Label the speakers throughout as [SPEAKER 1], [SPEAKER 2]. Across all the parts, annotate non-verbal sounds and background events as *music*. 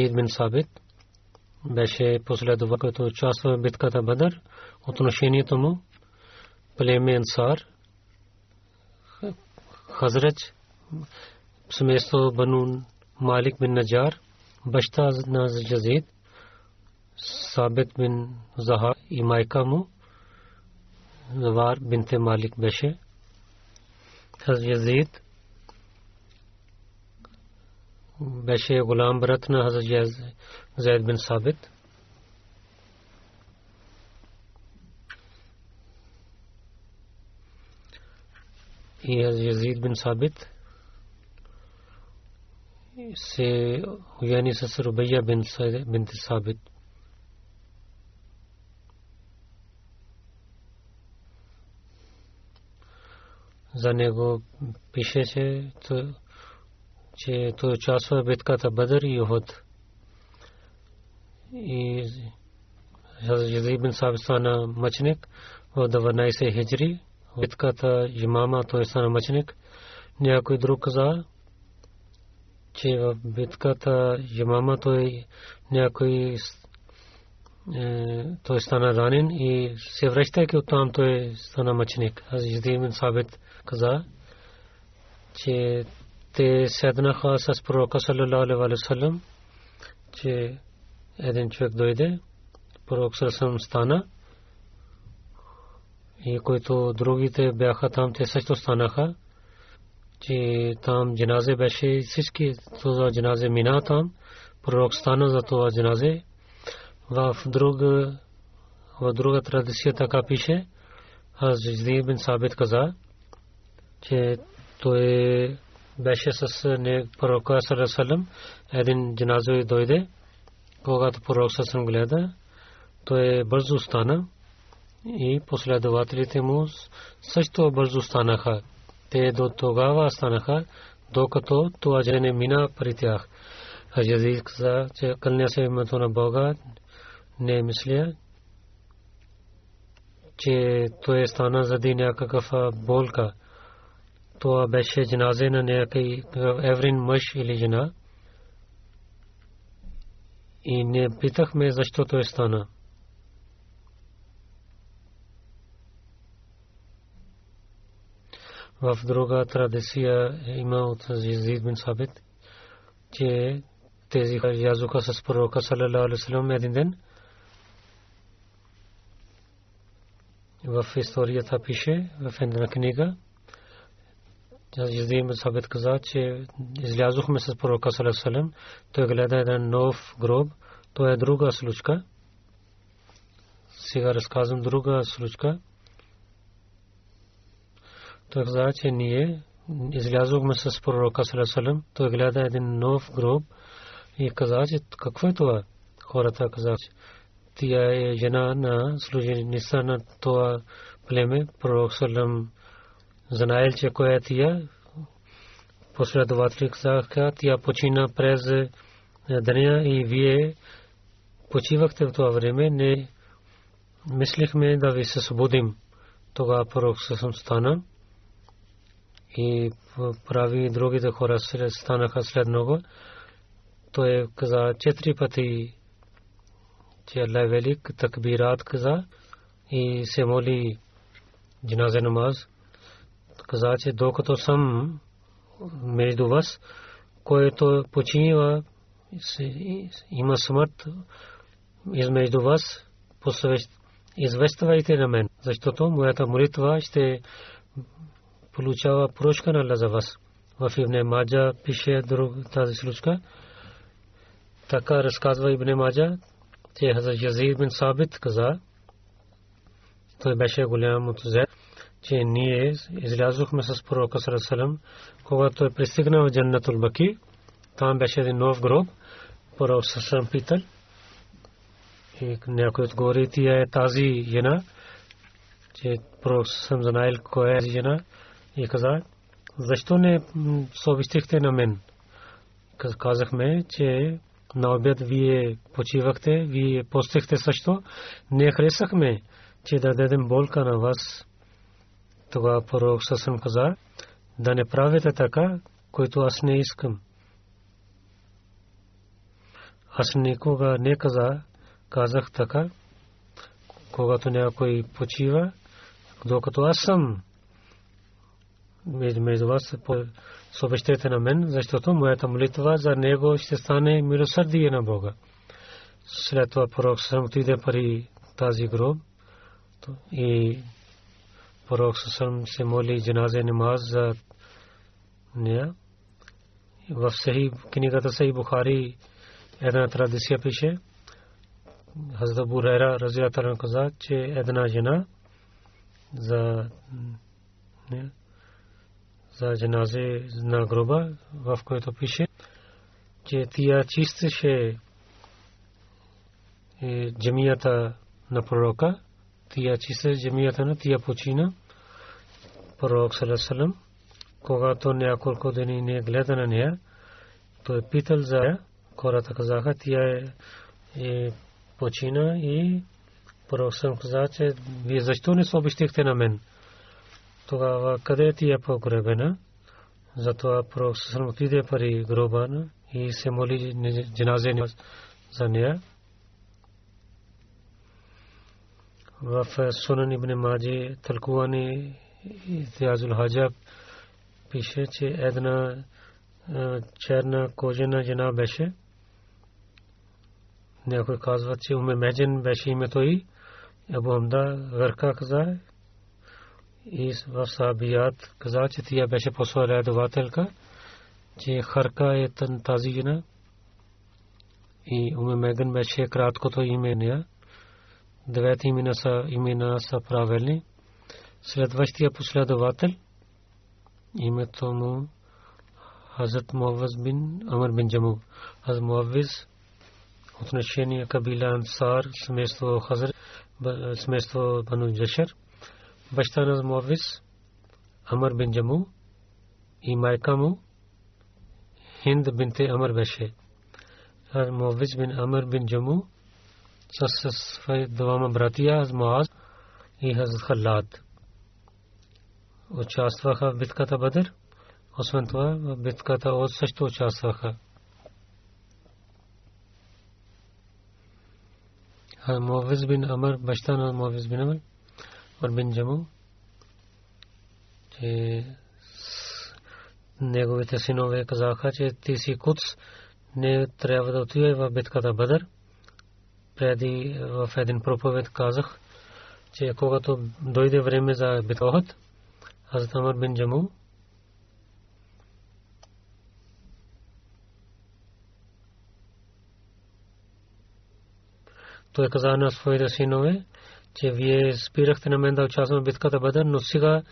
[SPEAKER 1] Ид бин Сабит беше последова, който участва в битката Бадър. Отношението му племе Ансар, Хазрач, семейство Банун Малик бин Наджар, баща на Жазид, Сабит бин Заха и майка му, Завар бинте Малик беше. Хаз Yazid беше голям брат на Хазрат Зайд бин Сабит. И Язид бин Сабит се уяни с Рубия бин Сабит. За него пишеше, че той участва в битката Бадър и Ухуд. И Язид бин Сабит стана мъченик в 12 хиджри. Битката Имама той стана мъченик. Някой друг каза, че в битката Имама той някой той стана ранен и се връщайки оттам той стана мъченик. Аз бин Сабит каза, че те седнаха с пророка саллалаху че един човек дойде, пророк саллалаху стана и които другите бяха там, те също че там джаназе беше всички това джаназе мина там, пророк стана за традиция така пише, аз Сабит каза, че той беше с пророка Сарасалам. Един джаназо дойде, когато пророк Сарасалам гледа, той бързо стана и последователите му също бързо станаха. Те до тогава станаха, докато това жене мина при тях. Хаджазид каза, че кълня се името на Бога, не мисля, че той стана заради някакъв болка това беше джаназе на някой еврин мъж или жена. И не питахме защо той стана. В друга традиция има от Язид бин Сабит, че тези язука с пророка салалаху алейхи салам един ден в историята пише в една книга Язид Сабит каза, че излязохме с пророка Салесалем. Той гледа един нов гроб. Това е друга случка. Сега разказвам друга случка. Той каза, че ние излязохме с пророка Салесалем. Той гледа един нов гроб и каза, че какво е това? Хората каза, че тя е жена на служеница на това племе. Пророк Салесалем знаел, че коя е тия. Последователи казаха, тя почина през деня и вие почивахте в това време, не мислихме да ви се събудим. Тогава пророк съм стана и прави другите хора станаха след много. Той каза четири пъти, че Аллах е велик, такбират каза и се моли джиназе намаз. Каза, че докато съм между вас, който починива, има смърт измежду вас, извествайте на мен, защото моята молитва ще получава прошка на за вас. В Ибн Маджа пише друг тази случка. Така разказва Ибн Маджа, че Хазар Язид бин Сабит каза, той беше голям от че ние излязохме с пророка Сарасалам, когато той пристигна в Джаннатул Баки, там беше един нов гроб, пророк Сарасалам питал, и някой отговори, тия е тази жена, че пророк съм знаел кой е жена и каза, защо не съобщихте на мен? Казахме, че на обед вие почивахте, вие постихте също. Не харесахме, че да дадем болка на вас. Тогава пророк Сасъм каза, да не правите така, който аз не искам. Аз никога не каза, казах така, когато някой почива, докато аз съм между вас съобщете на мен, защото моята молитва за него ще стане милосърдие на Бога. След това пророк Сасам отиде пари тази гроб и пророк Сасам се моли джаназе намаз за нея. В Сахи книгата Сахи Бухари една традиция пише, Хазда Бурайра разията каза, че една жена за не, за джаназе на гроба, в който пише, че тия чистеше джамията на пророка, тия чистеше джамията на тия почина, пророк Салесалам, когато няколко дни не гледа на нея, той питал за хората казаха, тия е, почина и пророк съм каза, че вие защо не съобщихте на мен? тогава къде ти е погребена? Затова пророк Сасалам отиде пари гроба и се моли джаназе за нея. В Сунан ибн Маджи тълкувани Тиазул Хаджаб пише, че една черна кожена жена беше. Някой казва, че Уме Меджен беше името и Абу Хамда Гарка каза, и в Сабият каза, че тя беше последователка, че Харка е тази жена и Уме Меган беше краткото име нея. Девети имена са, имена са правилни. Следващия последовател името му Хазрат Муаваз бин Амр бин Джаму. Хазрат Муавиз отношение кабила Ансар, семейство Хазар, семейство Бану Джашар – баща на Муавис, Амр бин Джаму и майка му Хинд бинте Амр беше. Муавис бин Амр бин Джаму دوامہ براتیہ معاذ یہ حضرت خلاد۔ او چاسواخہ بتکا تھا بدر عثمن تو بتکا تھا اور سچ تو چاسواخہ ہاں، معوض بن امر بشتان اور موویز بن امر اور بن جمو۔ неговите синове казаха, че ти си куц, не трябва да отива в битката Бадър. Преди в един проповед казах, че когато дойде време за битката, Хазрат Амар бин Джаму той каза на своите синове, че вие спирахте на мен да участвам в битката Бадър, но сега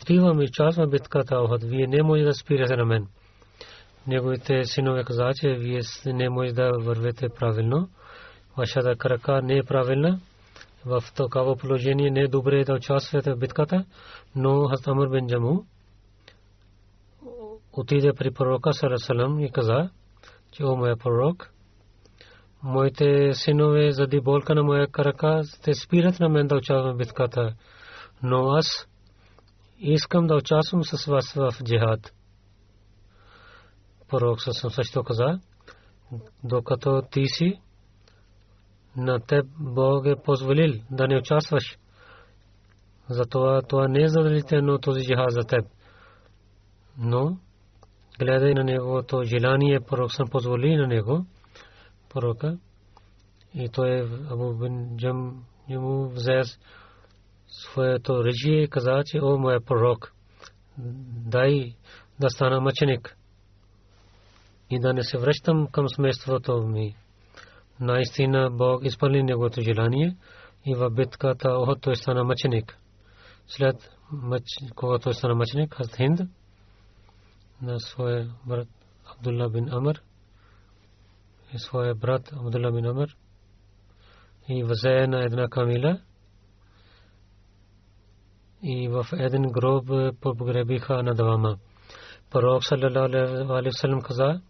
[SPEAKER 1] спивам и участвам в битката Охот. Вие не може да спирате на мен. Неговите синове каза, че вие не може да вървете правилно. Вашата крака не е правилна. В такава положение не е добре да участвате в битката, но Хастамър бен Джаму отиде при пророка Сарасалам и каза, че о моя пророк, моите синове заради болка на моя крака те спират на мен да участвам в битката. Но аз искам да участвам с вас в джихад. Пророк съм също каза, докато ти си, на теб Бог е позволил да не участваш. Затова това не е задължително този джихад за теб. Но, гледай на неговото желание, пророк съм позволи на него, пророка, и той Абу бин Джам му взе своето режие и каза, че о моя пророк, дай да стана мъченик и да не се връщам към смеството ми. Наистина Бог изпълни неговото желание и в битката Охот той стана мъченик. След когато той стана мъченик, Хазд Хинд на своя брат Абдулла бин Амр и своя брат Абдулла бин Амр и взе на една камила и в един гроб погребиха на двама. Пророк саллалаху алейхи вассалам каза,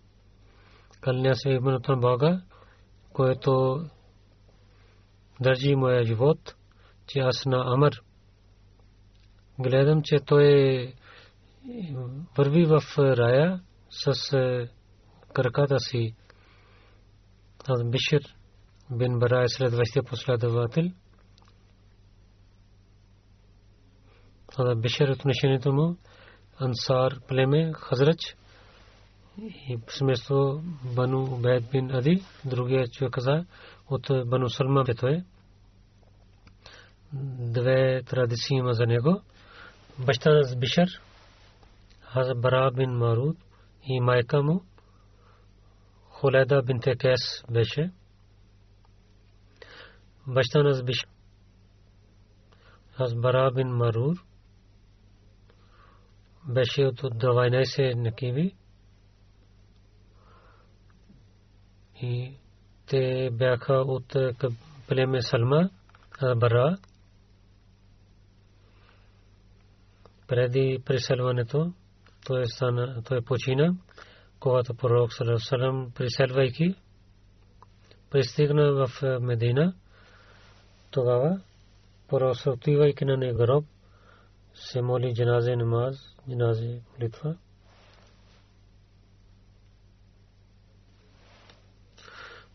[SPEAKER 1] кълня се именото на Бога, което държи моя живот, че аз на Амър гледам, че той върви в рая с е, краката си. Аз Бишир бин Бара е следващия последовател. Бишир отношението му Ансар племе Хазрач и семейство Бану Убайд бин Ади, другия човек каза от Бану Салма бето е. Две традиции има за него. Баща на Бишар, Хаз Бара бин Маруд и майка му, Хуледа бин Текес беше. Баща на Бишар, Хаз Бара бин Маруд, беше от 12 накиви. И те бяха от племе Салма Бара. Преди преселването той, стана, той почина, когато пророк Салам преселвайки пристигна в Медина. Тогава пророк отивайки на него гроб се моли джаназе намаз, джаназе молитва.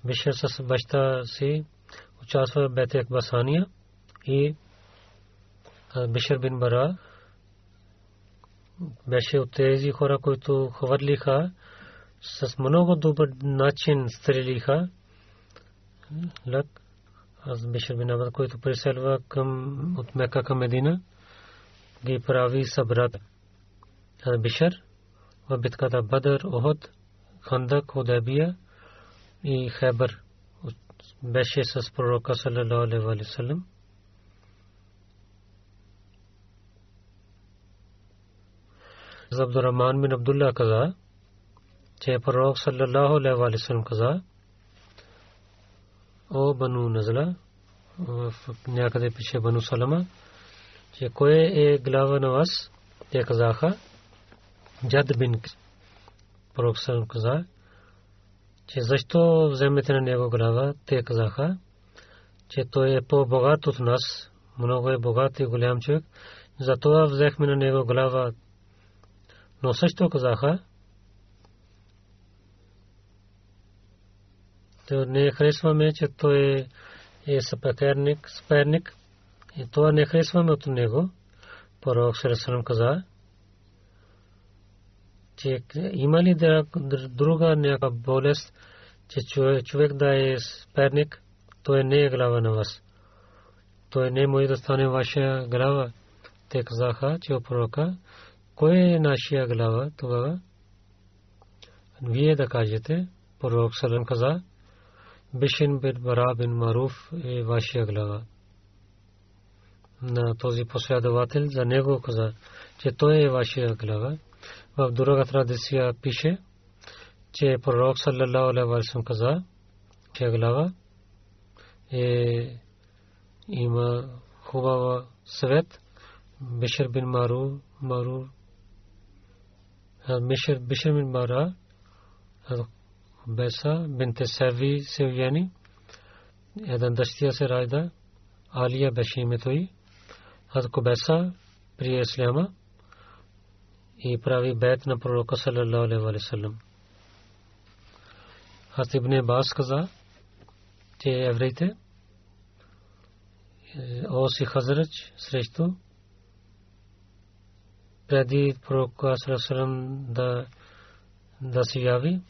[SPEAKER 1] Бишер с баща си участва в Бете Акбасания и Бишер бин Бара беше от тези хора, които хвърлиха с много добър начин стрелиха. Лък аз Бишер бин Абад, който преселва към, от Мека към Медина, ги прави събрат. Бишер в битката Бадър, Охот, Хандак, Худайбия – и Хебър беше с пророка саллалаху алейхи ва саллям. Абдуррахман бин Абдулlah каза, че пророк саллалаху алейхи ва саллям каза, о бану назла, в някъде пише бану салама, че кой е глава на вас? Те казаха, Джад бин пророк саллалаху каза, че защо вземете на него глава, те казаха, че той е по-богат от нас, много е богат и голям човек, затова взехме на него глава. Но също казаха, то не харесваме, че той е съперник, съперник, и това не харесваме от него. Пророк Сарасалам каза, че има ли друга някаква болест, че човек да е сперник, той не е глава на вас. Той не може да стане ваша глава. Те казаха, че пророка, кой е нашия глава тогава? Вие да кажете, пророк Салам каза, Бишин бин Бара бин Маруф е вашия глава. На този последовател за него каза, че той е вашия глава. В друга традиция пише, че пророк саллалаху алейхи ва саллям каза, че глава е има хубава свет Бишер бин Мару Мару Бишер Бишер бин Мара Беса бинте Севи Севяни. Един дъщия се ражда. Алия беше името й. Хазрат Кубеса прие Исляма и прави бед на пророка саллалаху алейхи ва саллям. Хазрат Ибн Бас каза, че евреите Оси Хазрач срещу преди пророка саллалаху да да се яви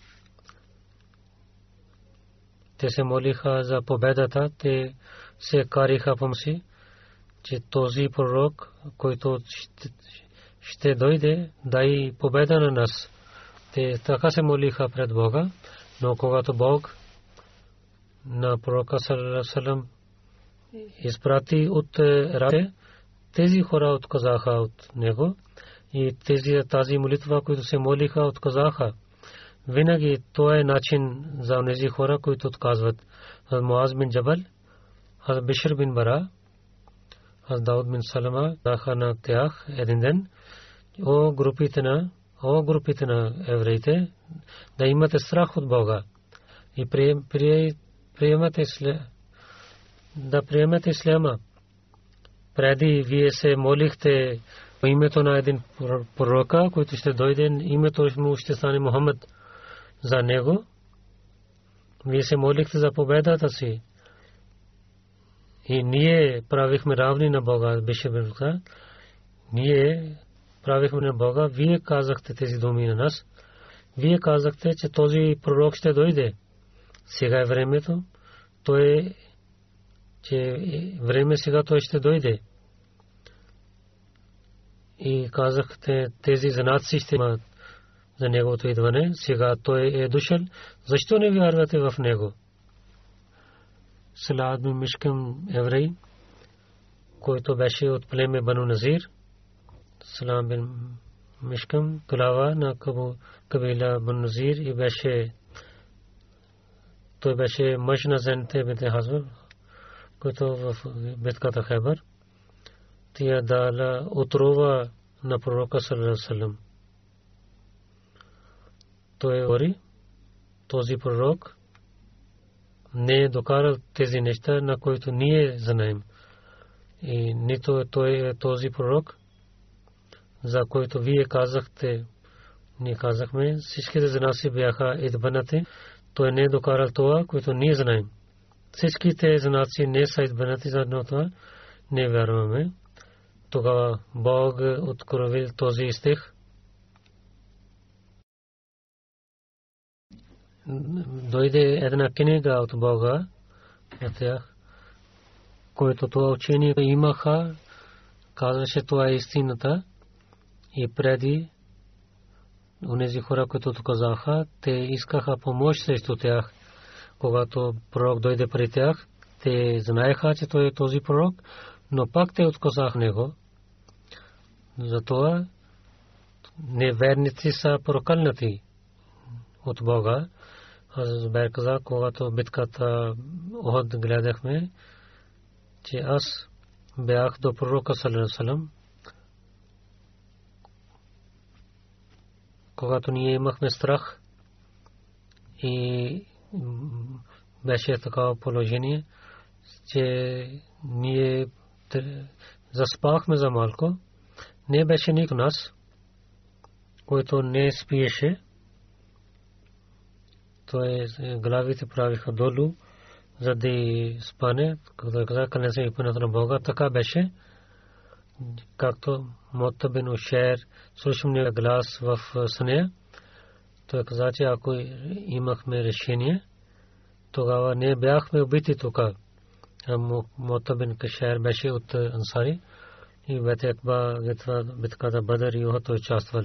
[SPEAKER 1] те се молиха за победата, те се кариха помси, че този пророк, който ще дойде, дай победа на нас. Те така се молиха пред Бога, но когато Бог на пророка Салам изпрати от раде, тези хора отказаха от него и тези тази молитва, които се молиха, отказаха. Винаги то е начин за тези хора, които отказват. Муаз бин Джабал, Бишр бин Бара, Хаз Дауд бин Салама, даха на тях един ден. О групите на, о групите на евреите, да имате страх от Бога и приемате да приемете исляма. Преди вие се молихте името на един пророка, който ще дойде, името му ще стане Мухаммад за него. Вие се молихте за победата си. И ние правихме равни на Бога, беше. Ние правихме на Бога. Вие казахте тези думи на нас. Вие казахте, че този пророк ще дойде. Сега е времето. Той е, че време сега той ще дойде. И казахте, тези знаци ще имат за неговото идване. Сега той е дошъл. Защо не вярвате в него? Салад Мишкам еврей, който беше от племе Бану Назир. Салам бин Мишкам, глава на кабила Бану Назир и беше той беше мъж на Зенте бинте Хазвар, който в битката Хайбар. Тия дала отрова на пророка Салалалалалалам той говори, този пророк не е докарал тези неща, на които ние знаем. И нито той е този пророк, за който вие казахте, ние казахме, всичките знаси бяха идбанати, той не е докарал това, което ние знаем. Всичките знаци не са идбанати за едно това, не вярваме. Тогава Бог откровил този стих, дойде една книга от Бога на тях, което това учение имаха, казваше това е истината и преди онези хора, които казаха, те искаха помощ срещу тях. Когато пророк дойде при тях, те знаеха, че той е този пророк, но пак те отказаха него. Затова неверници са прокълнати от Бога. Аз Зубер каза, когато битката Охот гледахме, че аз бях до пророка Салам. Когато ние имахме страх и беше такава положение, че ние заспахме за малко, не беше никой нас, който не спиеше. Той главите правиха долу, за да спане, като каза, къде се ипането на Бога, така беше, както Мота бин Ушер, слушам глас в съня, той каза, че ако имахме решение, тогава не бяхме убити тук. Мота бин Кашер беше от Ансари и в Акба, битката Бадър и той участвал.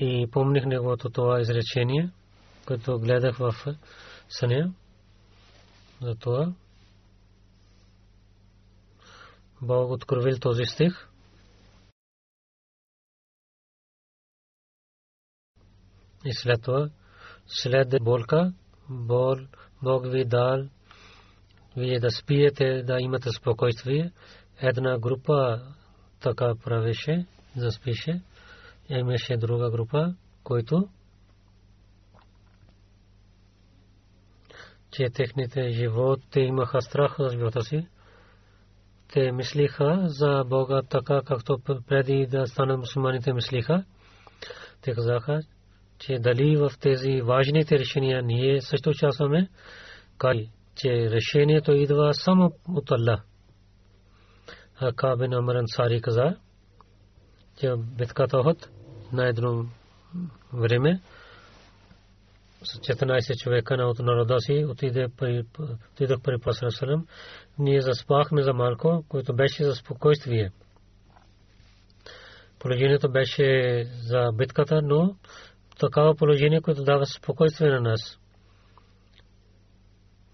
[SPEAKER 1] и помних неговото това изречение, което гледах в съня. За това Бог откровил този стих. И след това, след болка, бол, Бог ви дал, вие да спиете, да имате спокойствие. Една група така правеше, заспише имаше друга група, които че техните живот, те имаха страх за живота си. Те мислиха за Бога така, както преди да станат мусулманите мислиха. Те казаха, че дали в тези важните решения ние също участваме, кай, че решението идва само от Аллах. Кабин Амран Сари каза, че битката Охот на едно време 14 човека на от народа си отиде при отидох при Пасар Ние заспахме за малко, което беше за спокойствие. Положението беше за битката, но такава положение, което дава спокойствие на нас.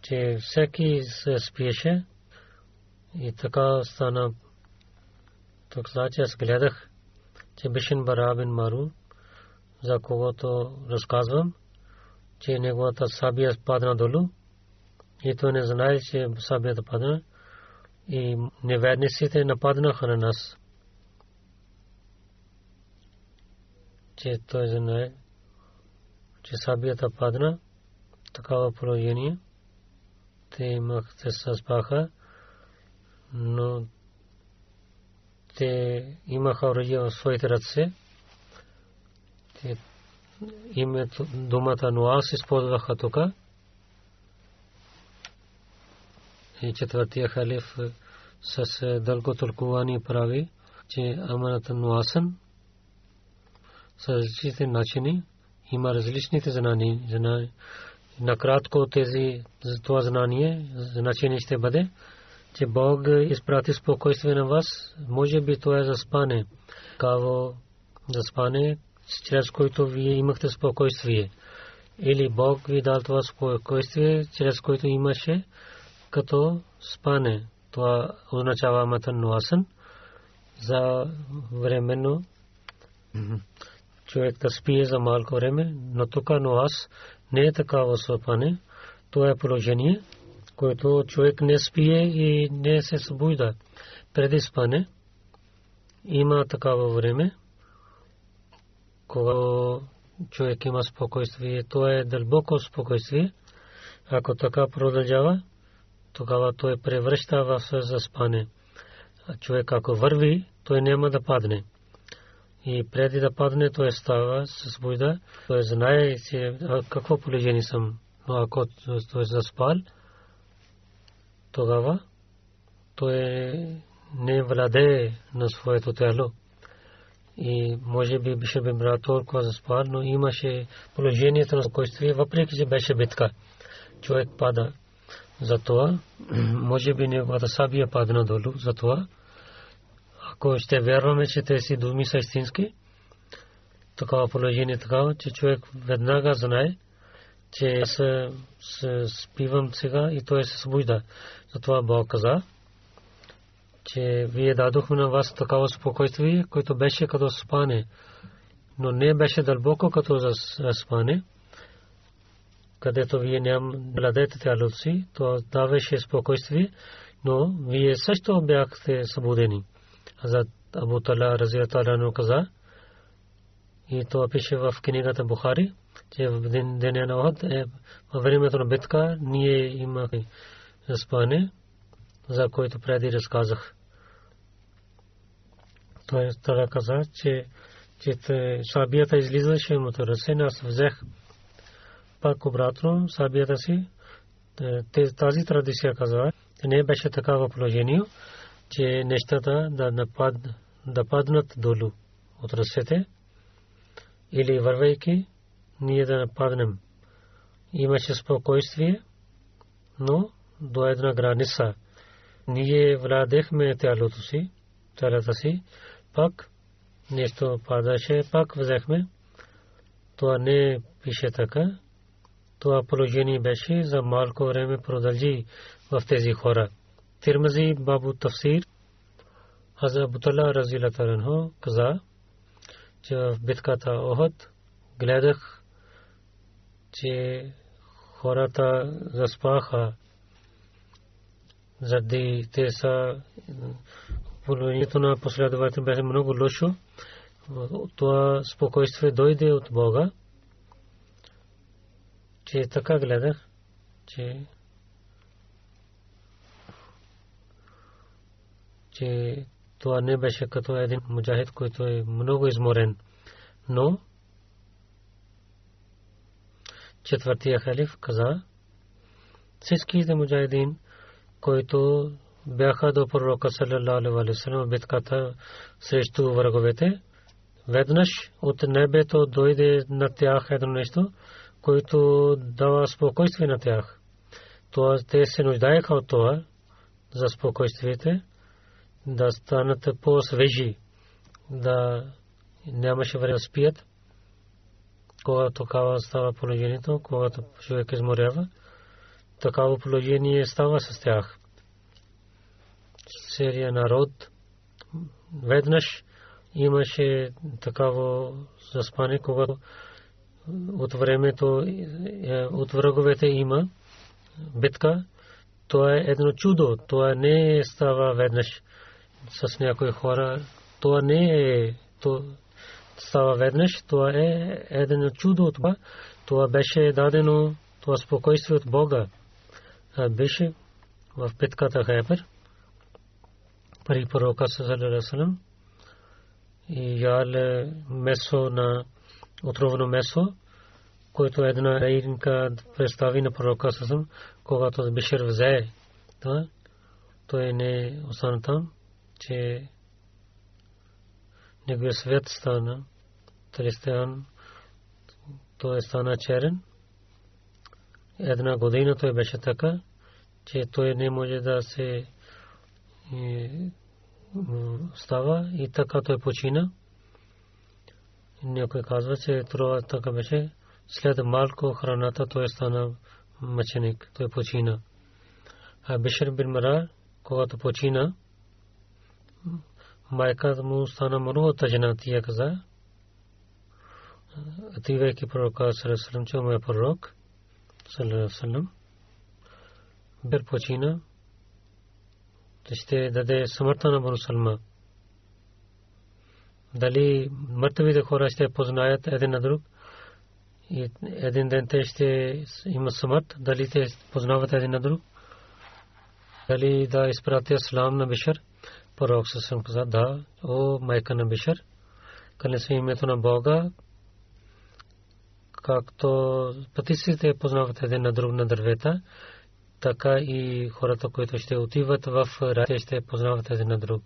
[SPEAKER 1] Че всеки се спиеше и така стана. Тук значи аз гледах, че Бишин Барабин Мару, за когото разказвам, че неговата сабия падна долу и той не знае, че сабията падна и неверниците нападнаха на нас. Че той знае, че сабията падна, такава положение. Те имаха се спаха, но те имаха оръжие в своите ръце. Те името думата Нуас използваха тук. И четвъртия халиф с дълго тълкуване прави, че аманата Нуасен с различните начини има различните знания. Накратко тези това знание, значение ще бъде, че Бог изпрати спокойствие на вас, може би това е за спане. Каво за спане, чрез който вие имахте спокойствие. Или Бог ви дал това спокойствие, чрез който имаше като спане. Това означава матан нуасен за временно човек да спие за малко време, но тук нуас не е такава спане. Това е положение, което човек не спие и не се събужда преди спане. Има такава време когато човек има спокойствие, то е дълбоко спокойствие. Ако така продължава, тогава той превръща в заспане. А човек ако върви, той няма да падне. И преди да падне, той става с буйда, той знае, че какво положение съм. Но ако той е заспал, тогава той не владее на своето тяло и може би беше би брат толкова заспал, но имаше положението на спокойствие, въпреки че беше битка. Човек пада. Затова, *clears throat* може би неговата сабия падна долу. Затова, ако ще вярваме, че тези думи са истински, такова положение е такава, че човек веднага знае, че аз спивам сега и той се събужда. Затова Бог каза, че вие дадохме на вас такава спокойствие, което беше като спане, но не беше дълбоко като за спане, където вие ням владете тялото си, то даваше спокойствие, но вие също бяхте събудени. За Абу Тала Разия каза, и то пише в книгата Бухари, че в деня на Охот, е, във времето на битка, ние имахме спане, за който преди разказах. Той така каза, че сабията излизаше от ръце, аз взех пак обратно сабията си. Тази традиция казва, не беше такава положение, че нещата да, паднат долу от ръцете или вървейки, ние да нападнем. Имаше спокойствие, но до една граница. Ние владехме тялото си, тялата си, пак нещо падаше, пак взехме. Това не пише така. Това положение беше за малко време продължи в тези хора. Тирмази Бабу Тафсир Хаза Бутала Разила Таранхо каза, че в битката Охот гледах, че хората заспаха заради те са положението на последовател беше много лошо. това спокойствие дойде от Бога, че така гледах, че че това не беше като един муджахид, който е много изморен. Но четвъртия халиф каза, всичките муджахидин, които бяха до пророка саллалаху алейхи вассалам битката срещу враговете, веднъж от небето дойде на тях едно нещо, което дава спокойствие на тях. Това те се нуждаеха от това за спокойствието да станат по-свежи, да нямаше време да спият, когато такава става положението, когато човек изморява, такава положение става с тях. Серия народ веднъж имаше такава заспане, когато от времето, е, от враговете има битка. Това е едно чудо. Това не става веднъж с някои хора. Това не е то става веднъж. Това е едно чудо от Бога. Това беше дадено, това спокойствие от Бога. Беше в битката Хайбер при пророка Сасалаласалам и ял месо на отровно месо, което една рейнка представи на пророка Сасалам, когато Бишир взе това, той не остана там, че неговия свет стана християн, той стана черен. Една година той беше така, че той не може да се става и така той почина. Някой казва, че това така беше. След малко храната той стана мъченик, той почина. А Бишер бин Мара, когато почина, майка му стана много тъжна, тия каза, отивайки пророка Сарасалам, че му е пророк, Салам, бир почина, ще даде смъртта на Мусалма. Дали мъртвите хора ще познаят един на друг и един ден те ще има смърт, дали те познават един на друг, дали да изпратя слам на Бишар, пророк съм каза, да, о майка на Бишар, къде се името на Бога, както пътисите познават един на друг на дървета, така и хората, които ще отиват в рай, ще познават един на друг.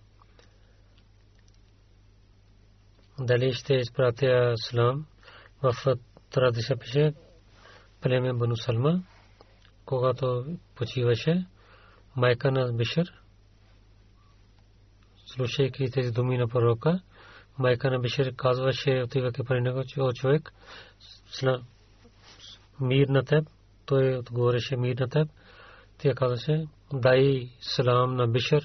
[SPEAKER 1] Дали ще изпратя слам в традиция пише племе Бану Салма, когато почиваше майка на Бишер, слушайки тези думи на пророка, майка на Бишер казваше, отивайки при него, о човек, мир на теб, той отговореше мир на теб, тя казаше, дай салам на Бишер,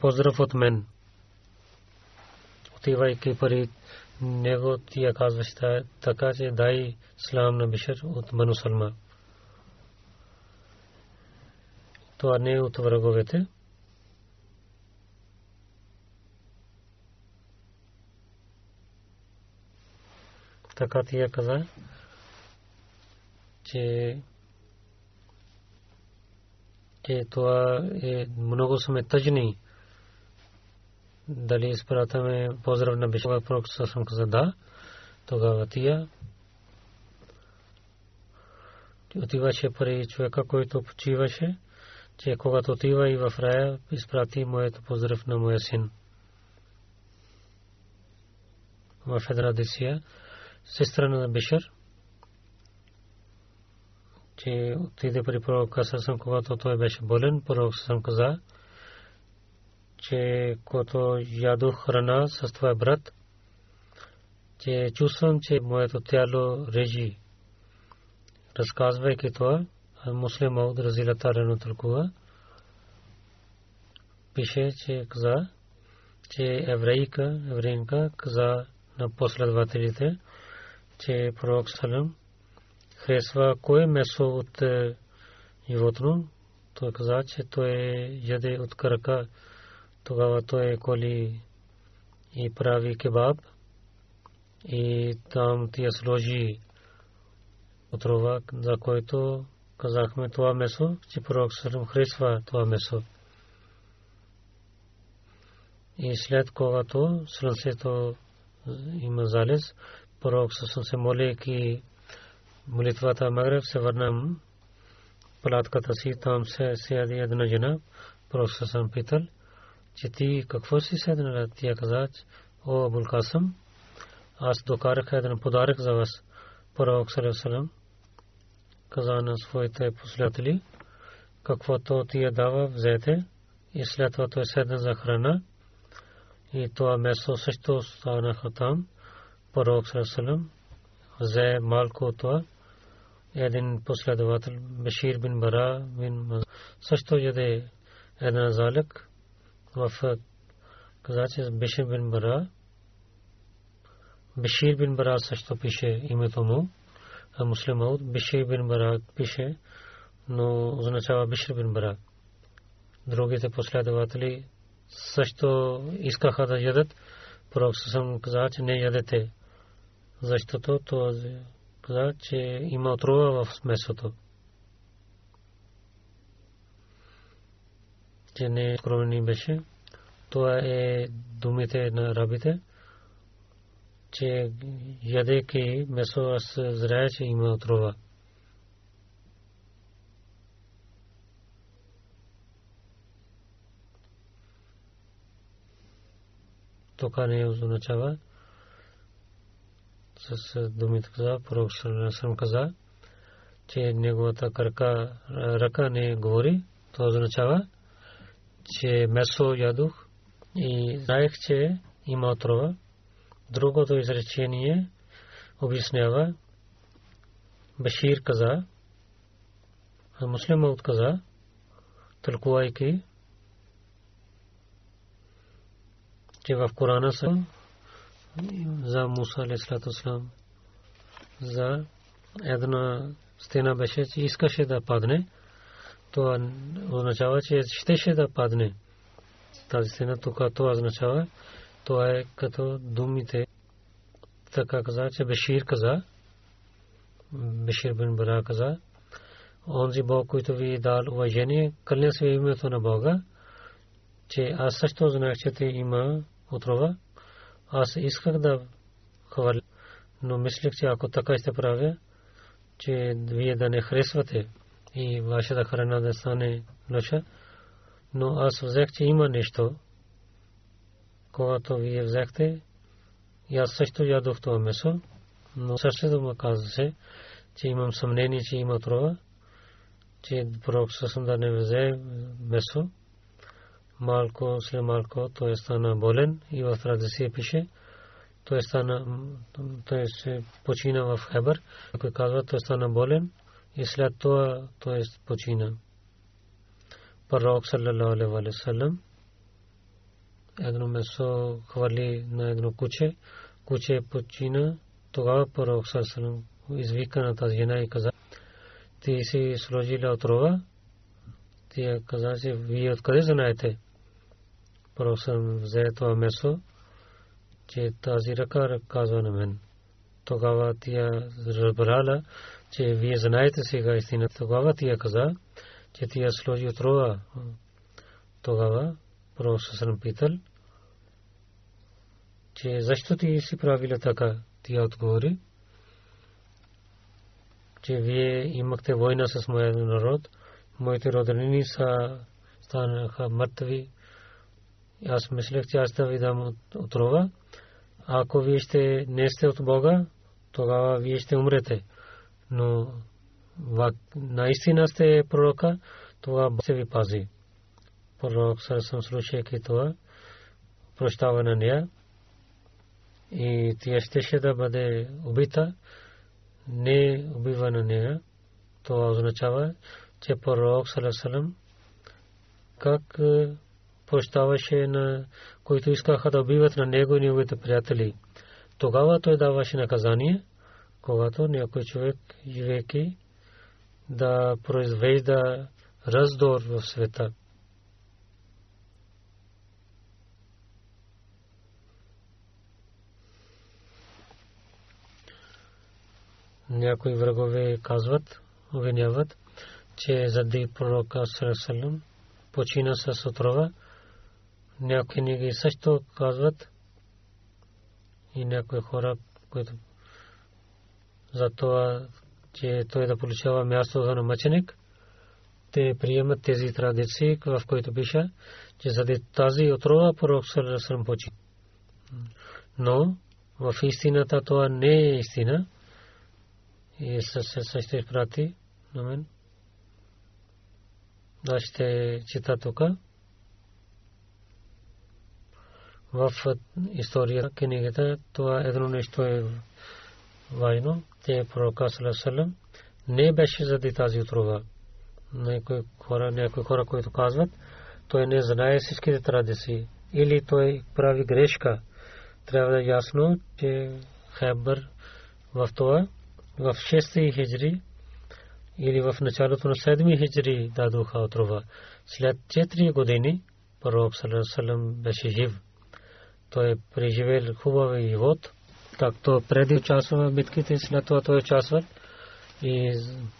[SPEAKER 1] поздрав от мен. Отивайки при него, тя казваше така, че дай салам на Бишер от Бану Салма. Това не е от враговете. Така тия каза, че че това е много сме тъжни. Дали изпратаме поздрав на Бишова пророк съм каза да, тогава тия отиваше при човека, който почиваше, че когато отива и в рая, изпрати моето поздрав на моя син. В Федрадисия, сестра на Бишар, че отиде при пророка Сърсъм, когато той беше болен, пророк Сърсъм каза, че когато ядох храна с твоя брат, че чувствам, че моето тяло режи. Разказвайки това, муслим Мауд Разилата Рено тълкува, пише, че каза, че еврейка, еврейнка каза на последователите, че пророк Салам харесва кое месо от е, животно. Той каза, че той яде от крака. Тогава той коли и прави кебаб и там тия сложи отрова, за който казахме това месо, че пророк Сърм харесва това месо. И след когато слънцето има залез, пророк Сърм се моли и молитвата Магреб се върна палатката си, там се седи една жена, пророк Сърм питал, че ти какво си седнала? Тя каза, о Абул аз докарах един подарък за вас. Пророк Сърм каза на своите последователи, каквото ти я дава, взете и след това той седна за храна и това место също останаха там. Пророк Сарасалам взе малко от това. Един последовател, Бешир бин Бара, бин също яде една залък в каза, че бин Бара. Бешир бин Бара също пише името му. Муслим Ауд бин Барак пише, но означава Бишир бин Барак. Другите последователи също искаха да ядат. Пророк съм каза, че не ядете, защото то каза, че има отрова в месото. Че не откровени беше. Това е думите на рабите че ядейки месо аз зря, че има отрова. Тук не означава с думите каза, пророк Сърнасърм каза, че неговата кръка, ръка не говори, то означава, че месо ядох и знаех, че има отрова. Другото изречение обяснява Башир каза, а муслим от каза, тълкувайки, че в Корана са за Муса алейхиссалам за една стена беше, че искаше да падне, то означава, че щеше да падне. Тази стена тук това означава, това е като думите. Така каза, че Бешир каза, Бешир бин Бара каза, онзи Бог, който ви е дал уважение, кълня се името на Бога, че аз също знаех, че има отрова. Аз исках да хвърля, но мислех, че ако така сте правя, че вие да не харесвате и вашата храна да стане лоша, но аз взех, че има нещо, когато вие взехте, и аз също ядох това месо, но същото му казваше, че имам съмнение, че има трова, че пророк съсъм да не взе месо. Малко след малко той стана болен и в традиция пише, той стана, той се почина в Хебър. Ако казва, той стана болен и след това той почина. Пророк саллалаху алейхи ва едно месо хвърли на едно куче, куче почина, тогава пророк Сърсалам извика на тази жена и каза, ти си сложила отрова, тя каза, вие откъде знаете? Съм взе това месо, че тази ръка казва на мен. Тогава тя разбрала, че вие знаете сега истина. Тогава тя каза, че тя сложи отрова. Тогава съм питал, че защо ти си правила така? Тя отговори, че вие имахте война с моя народ, моите роднини са станаха мъртви. Аз мислех, че аз да ви дам отрова. Ако вие ще не сте от Бога, тогава вие ще умрете. Но наистина сте пророка, това се ви пази. Пророк съм слушайки това, прощава на нея и тя щеше да бъде убита, не убива на нея. Това означава, че пророк Салесалам как пощаваше на които искаха да убиват на него и неговите приятели. Тогава той даваше наказание, когато някой човек, живейки, да произвежда раздор в света. Някои врагове казват, обвиняват, че заради пророка Сърсалам почина с отрова, някои книги също казват и някои хора, които за това, че той да получава място на мъченик, те приемат тези традиции, в които пише, че заради тази отрова пророк Сарасалам почина. Но в истината това не е истина. И се ще изпрати на мен. Да ще чита тук. В историята книгата това едно нещо е важно. Те пророка Салесалем не беше заради тази отрова. Някои хора, някои хора, които казват, той не знае всичките традиции. Или той прави грешка. Трябва да е ясно, че Хебър в това в 6 хиджри или в началото на 7 хиджри дадоха отрова. След 4 години пророк Салам беше жив. Той е преживел хубав живот, както преди участва в битките, след това той участва и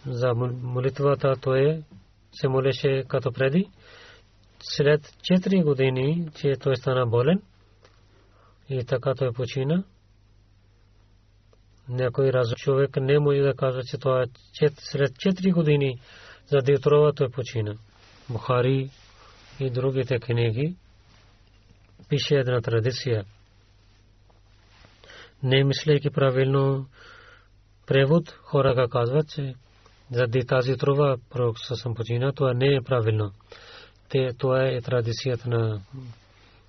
[SPEAKER 1] за молитвата той се молеше като преди. След 4 години, че той стана болен и така той почина някой раз човек не може да каже, че това е след 4 години за Диотрова той почина. Бухари и другите книги пише една традиция. Не мислейки правилно превод, хора казват, че заради тази отрова пророк съм почина, това не е правилно. Те, това е традицията на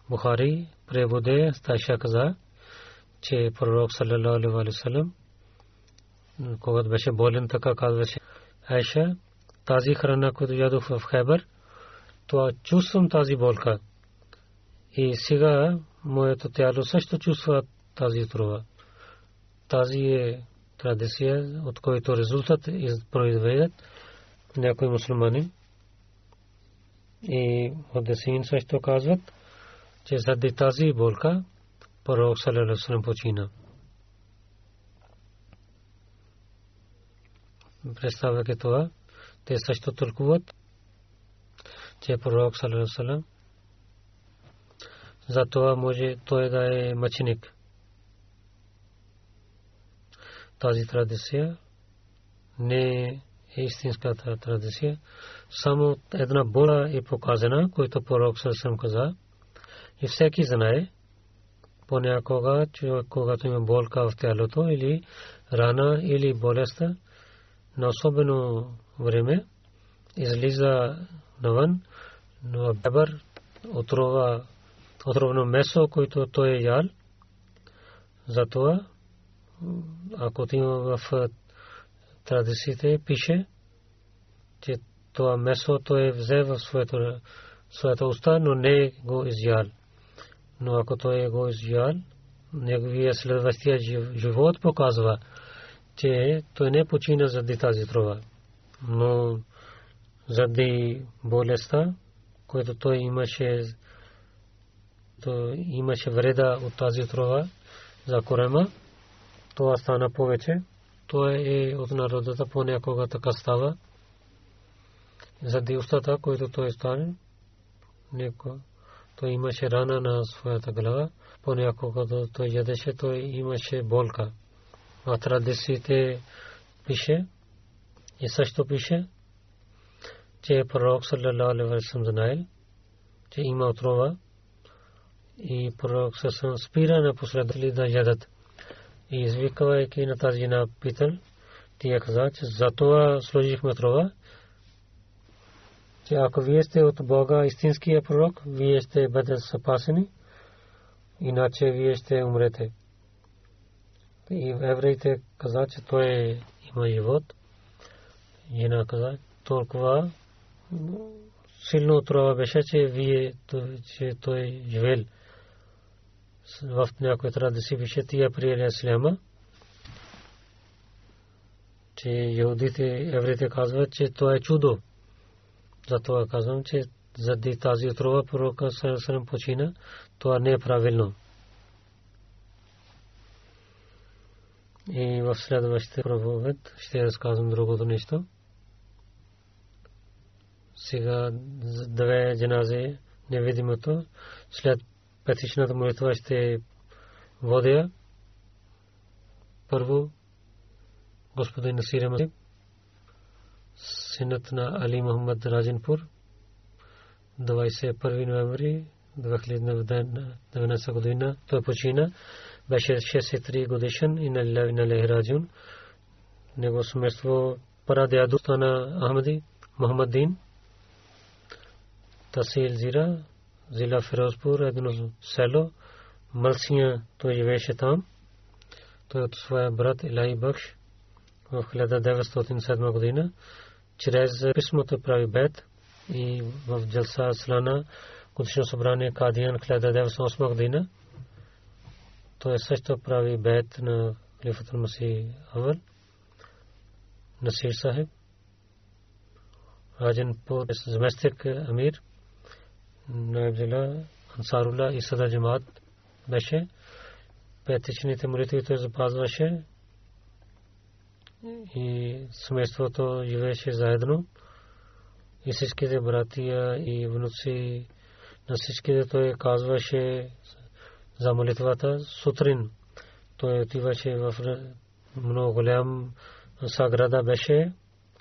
[SPEAKER 1] Бухари, преводе, Стайша каза, че пророк саллалаху алейхи когато беше болен, така казваше Айша, тази храна, която ядох в Хебър, това чувствам тази болка. И сега моето тяло също чувства тази трува. Тази е традиция, от който резултат произведат някои мусулмани. И Одесин също казват, че заради тази болка пророк Салалалаху почина. представяйки това, те също тълкуват, че пророк Салалалалалалам за това може той да е мъченик. Тази традиция не е истинската традиция. Само една бола е показана, която пророк Салалалалам каза. И всеки знае, понякога, когато има болка в тялото или рана или болестта, на особено време излиза навън, но бебър отрова, отровно месо, което той е ял. Затова, ако ти в традициите пише, че това месо той е взе в своята уста, но не го изял. Но ако той го изял, неговия следващия живот показва, че той не почина заради тази трова, но заради болестта, която той имаше, то имаше вреда от тази трова за корема, това стана повече. Той е от народата понякога така става. Заради устата, който той стане, той имаше рана на своята глава, понякога той ядеше, той имаше болка в традициите пише и също пише, че пророк саллалаху алейхи ва саллям знаел, че има отрова и пророк саллалаху спира на последователи да ядат. И извиквайки на тази жена питал, тя каза, че за това сложихме отрова, че ако вие сте от Бога истинския пророк, вие ще бъдете спасени, иначе вие ще умрете. И евреите каза, че той има живот. Жена каза, толкова силно отрова беше, че вие, че той живел. В някои традиции беше тия приели Исляма. Че юдите, евреите казват, че това е чудо. Затова казвам, че заради тази отрова пророка Сарасарам почина, това не е правилно. И в следващите проповед ще разказвам другото нещо. Сега две джанази невидимото. След петичната молитва ще водя. Първо господин Насир Масиб, синът на Али Мухаммад Раджинпур, 21 ноември 2019 година той почина. Беше 63 годишен и на Лехраджун. Него семейство Парадяду стана Ахмади, Мухаммадин, Тасил Зира, Зила Фирозпур, едно село, Малсия, той живееше там. Той от своя брат Илай Бакш в 1907 година чрез писмото прави бед и в Джалса Слана годишно събрание Кадиян 1908 година. Той също прави бед на Халифата Маси Авал, Насир Сахиб, Раджан Пур, заместник Амир, Найбзила, Ансарула и Сада Джамаат беше. Петичните молитви той запазваше и семейството живееше заедно и всичките братия и внуци на всичките той казваше за молитвата сутрин. Той отиваше в много голям саграда беше,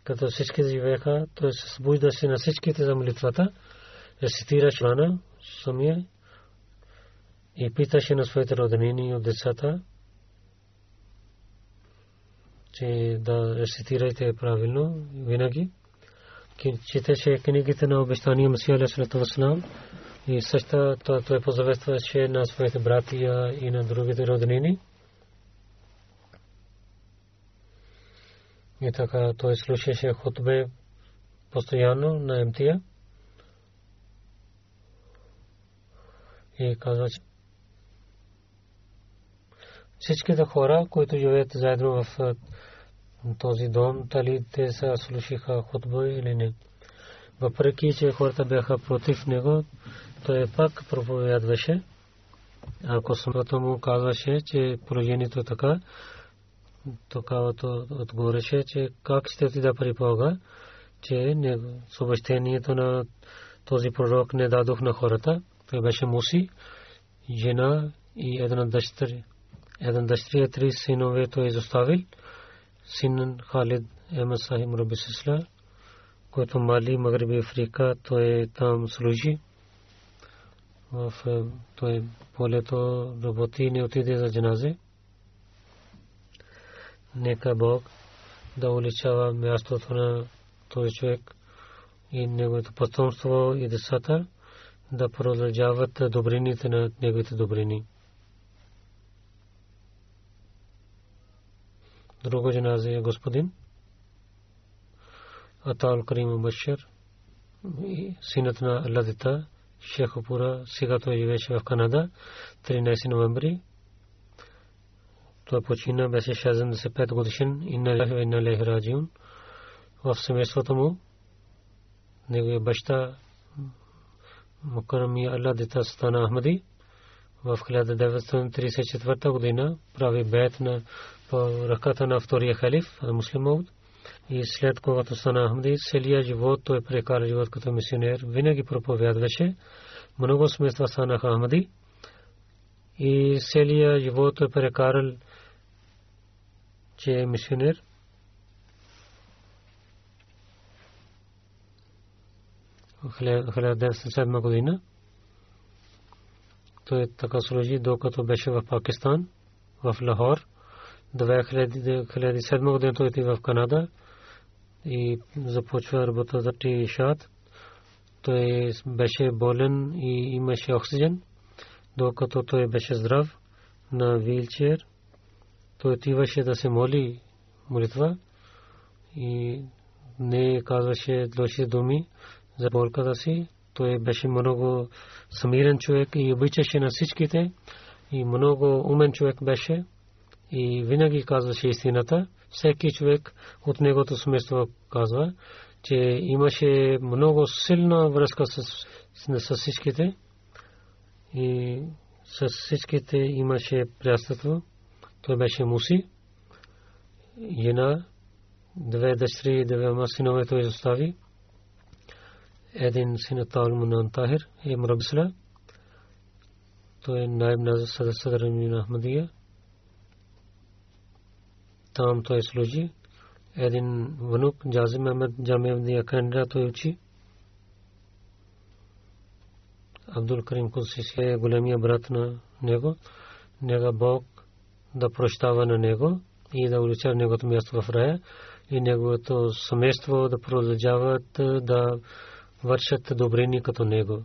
[SPEAKER 1] като всички живееха, той се събуждаше на всичките за молитвата, рецитираше рана самия и питаше на своите роднини от децата, че да рецитирайте правилно винаги. Четеше книгите на обещания Масия Алейхи Васлам и също той позаветваше на своите братия и на другите роднини. И така той слушаше хутбе постоянно на МТА. И казва, че всичките хора, които живеят заедно в този дом, дали те са слушаха хутба или не. Въпреки, че хората бяха против него, той пак проповядваше. Ако самото му казваше, че положението е така, тогава то отговореше, че как ще ти да припога, че съобщението на този пророк не дадох на хората. Той беше муси, жена и една дъщеря. Един дъщеря, три синове той изоставил син Халид Емед Сахим Раби Сисла, който Мали, Магриби Африка, той там служи. В той полето работи не отиде за джаназе. Нека Бог да уличава мястото на този човек и неговото потомство и децата да продължават добрините на неговите добрини. друго джаназе е господин? Атал Карим Башир синът на Ладита Шехопура сега той живееше в Канада 13 ноември. Той почина беше 65 годишен Инна Лех Раджиун в семейството му. Неговия баща Мукарами Алладита стана Ахмади в 1934 година прави бед на по ръката на втория халиф, муслим Мауд. И след когато стана Ахмади, целият живот той прекара живот като мисионер, винаги проповядваше. Много смества станаха Ахмади. И целият живот той прекарал, че е мисионер. 1907 година той така служи, докато беше в Пакистан, в Лахор. 2007 година той отива в Канада и започва работа за Тишат. Той беше болен и имаше оксиген, докато той беше здрав на вилчер. Той отиваше да се моли молитва и не казваше лоши думи за болката си. Той беше много самирен човек и обичаше на всичките и много умен човек беше и винаги казваше истината. Всеки човек от негото семейство казва, че имаше много силна връзка с, с всичките и с всичките имаше приятелство. Той беше муси. жена, две дъщери и двама синове той изостави. Един син Таул Мунан Тахир и Мрабсла. Той е найб на Садър Мин Ахмадия. Там той служи. Един внук, Джазим Ахмед Джамия Кандра той учи. Абдул Карим Кулсиси е големия брат на него. Нега Бог да прощава на него и да улича неговото място в рая и неговото семейство да продължават да вършат добрини като него.